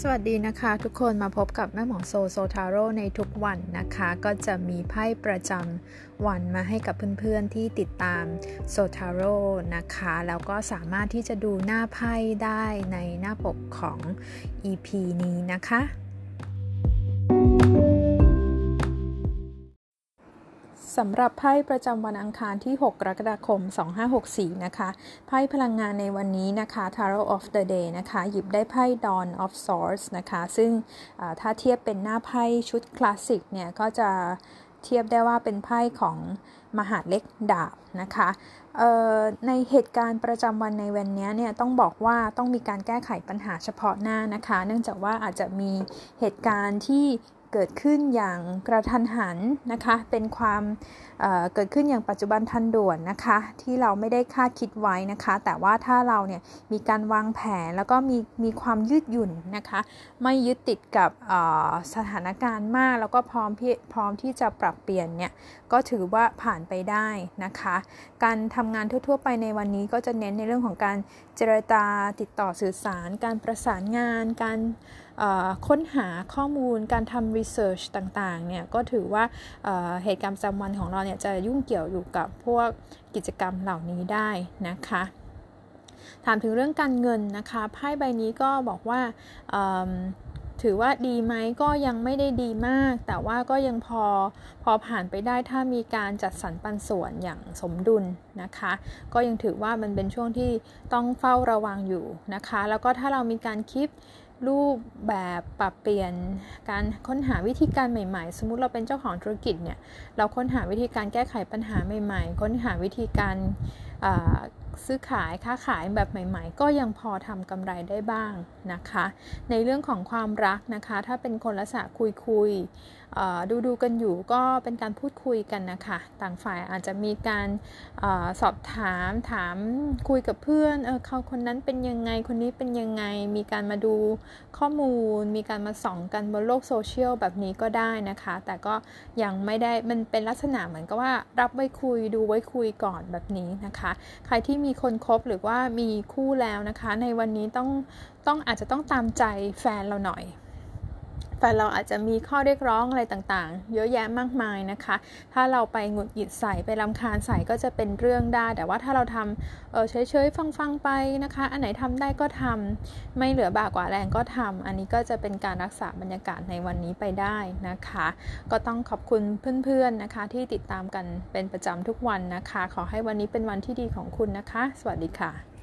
สวัสดีนะคะทุกคนมาพบกับแม่หมอโซโซทาโร่ในทุกวันนะคะ ก็จะมีไพ่ประจำวันมาให้กับเพื่อนๆที่ติดตามโซทาโร่นะคะ แล้วก็สามารถที่จะดูหน้าไพ่ได้ในหน้าปกของ EP นี้นะคะ สำหรับไพ่ประจำวันอังคารที่ 6 กรกฎาคม 2564 นะคะ ไพ่พลังงานในวันนี้นะคะ Tarot of the Day นะคะ หยิบได้ไพ่ Dawn of Swords นะคะ ซึ่งถ้าเทียบเป็นหน้าไพ่ชุดคลาสสิกเนี่ย ก็จะเทียบได้ว่าเป็นไพ่ของมหาเล็กดาบนะคะในเหตุการณ์ประจำวันในวันนี้เนี่ยต้องบอกว่าต้องมีการแก้ไขปัญหาเฉพาะหน้านะคะ เนื่องจากว่าอาจจะมีเหตุการณ์ที่ เกิดขึ้นอย่างกระทันหันนะคะ เป็นความเเกิดขึ้นอย่างปัจจุบันทันด่วนนะคะ ที่เราไม่ได้คาดคิดไว้นะคะ แต่ว่าถ้าเราเนี่ยมีการวางแผนแล้วก็มีมีความยืดหยุ่นนะคะ ไม่ยึดติดกับสถานการณ์มาก แล้วก็พร้อมพร้อมที่จะปรับเปลี่ยนเนี่ยก็ถือว่าผ่านไปได้นะคะ การทำงานทั่ว ๆ ไปในวันนี้ก็จะเน้นในเรื่องของการเจรจาติดต่อสื่อสาร การประสานงานการ ค้นหาข้อมูลการทำรีเสิร์ชต่างๆเนี่ยก็ถือว่าเหตุการณ์ประจำวันของเราเนี่ยจะยุ่งเกี่ยวอยู่กับพวกกิจกรรมเหล่านี้ได้นะคะถามถึงเรื่องการเงินนะคะไพ่ใบนี้ก็บอกว่า ถือว่าดีไหมก็ยังไม่ได้ดีมาก แต่ว่าก็ยังพอพอผ่านไปได้ถ้ามีการจัดสรรปันส่วนอย่างสมดุลนะคะ ก็ยังถือว่ามันเป็นช่วงที่ต้องเฝ้าระวังอยู่นะคะ แล้วก็ถ้าเรามีการคิดรูปแบบปรับเปลี่ยนการค้นหาวิธีการใหม่ๆ สมมุติเราเป็นเจ้าของธุรกิจเนี่ย เราค้นหาวิธีการแก้ไขปัญหาใหม่ ๆ ค้นหาวิธีการ ซื้อขายค้าขายแบบใหม่ ๆ ก็ยังพอทำกำไรได้บ้างนะคะ ในเรื่องของความรักนะคะ ถ้าเป็นคนลักษณะคุยคุยดูดูกันอยู่ก็เป็นการพูดคุยกันนะคะ ต่างฝ่ายอาจจะมีการอสอบถามถามคุยกับเพื่อนเออเขาคนนั้นเป็นยังไงคนนี้เป็นยังไง มีการมาดูข้อมูล มีการมาส่องกันบนโลกโซเชียลแบบนี้ก็ได้นะคะ แต่ก็ยังไม่ได้มันเป็นลักษณะเหมือนกับว่ารับไว้คุยดูไว้คุยก่อนแบบนี้นะคะ ใครที่มีีคนคบหรือว่ามีคู่แล้วนะคะ ในวันนี้ต้องต้องอาจจะต้องตามใจแฟนเราหน่อย แฟนเราอาจจะมีข้อเรียกร้องอะไรต่างๆ เยอะแยะมากมายนะคะ ถ้าเราไปหงุดหงิดใส่ไปลำคาญใส่ก็จะเป็นเรื่องได้ แต่ว่าถ้าเราทำเออเฉยๆฟังๆไปนะคะ อันไหนทำได้ก็ทำไม่เหลือบากกว่าแรงก็ทำอันนี้ก็จะเป็นการรักษาบรรยากาศในวันนี้ไปได้นะคะ ก็ต้องขอบคุณเพื่อนๆนะคะ ที่ติดตามกันเป็นประจำทุกวันนะคะ ขอให้วันนี้เป็นวันที่ดีของคุณนะคะ สวัสดีค่ะ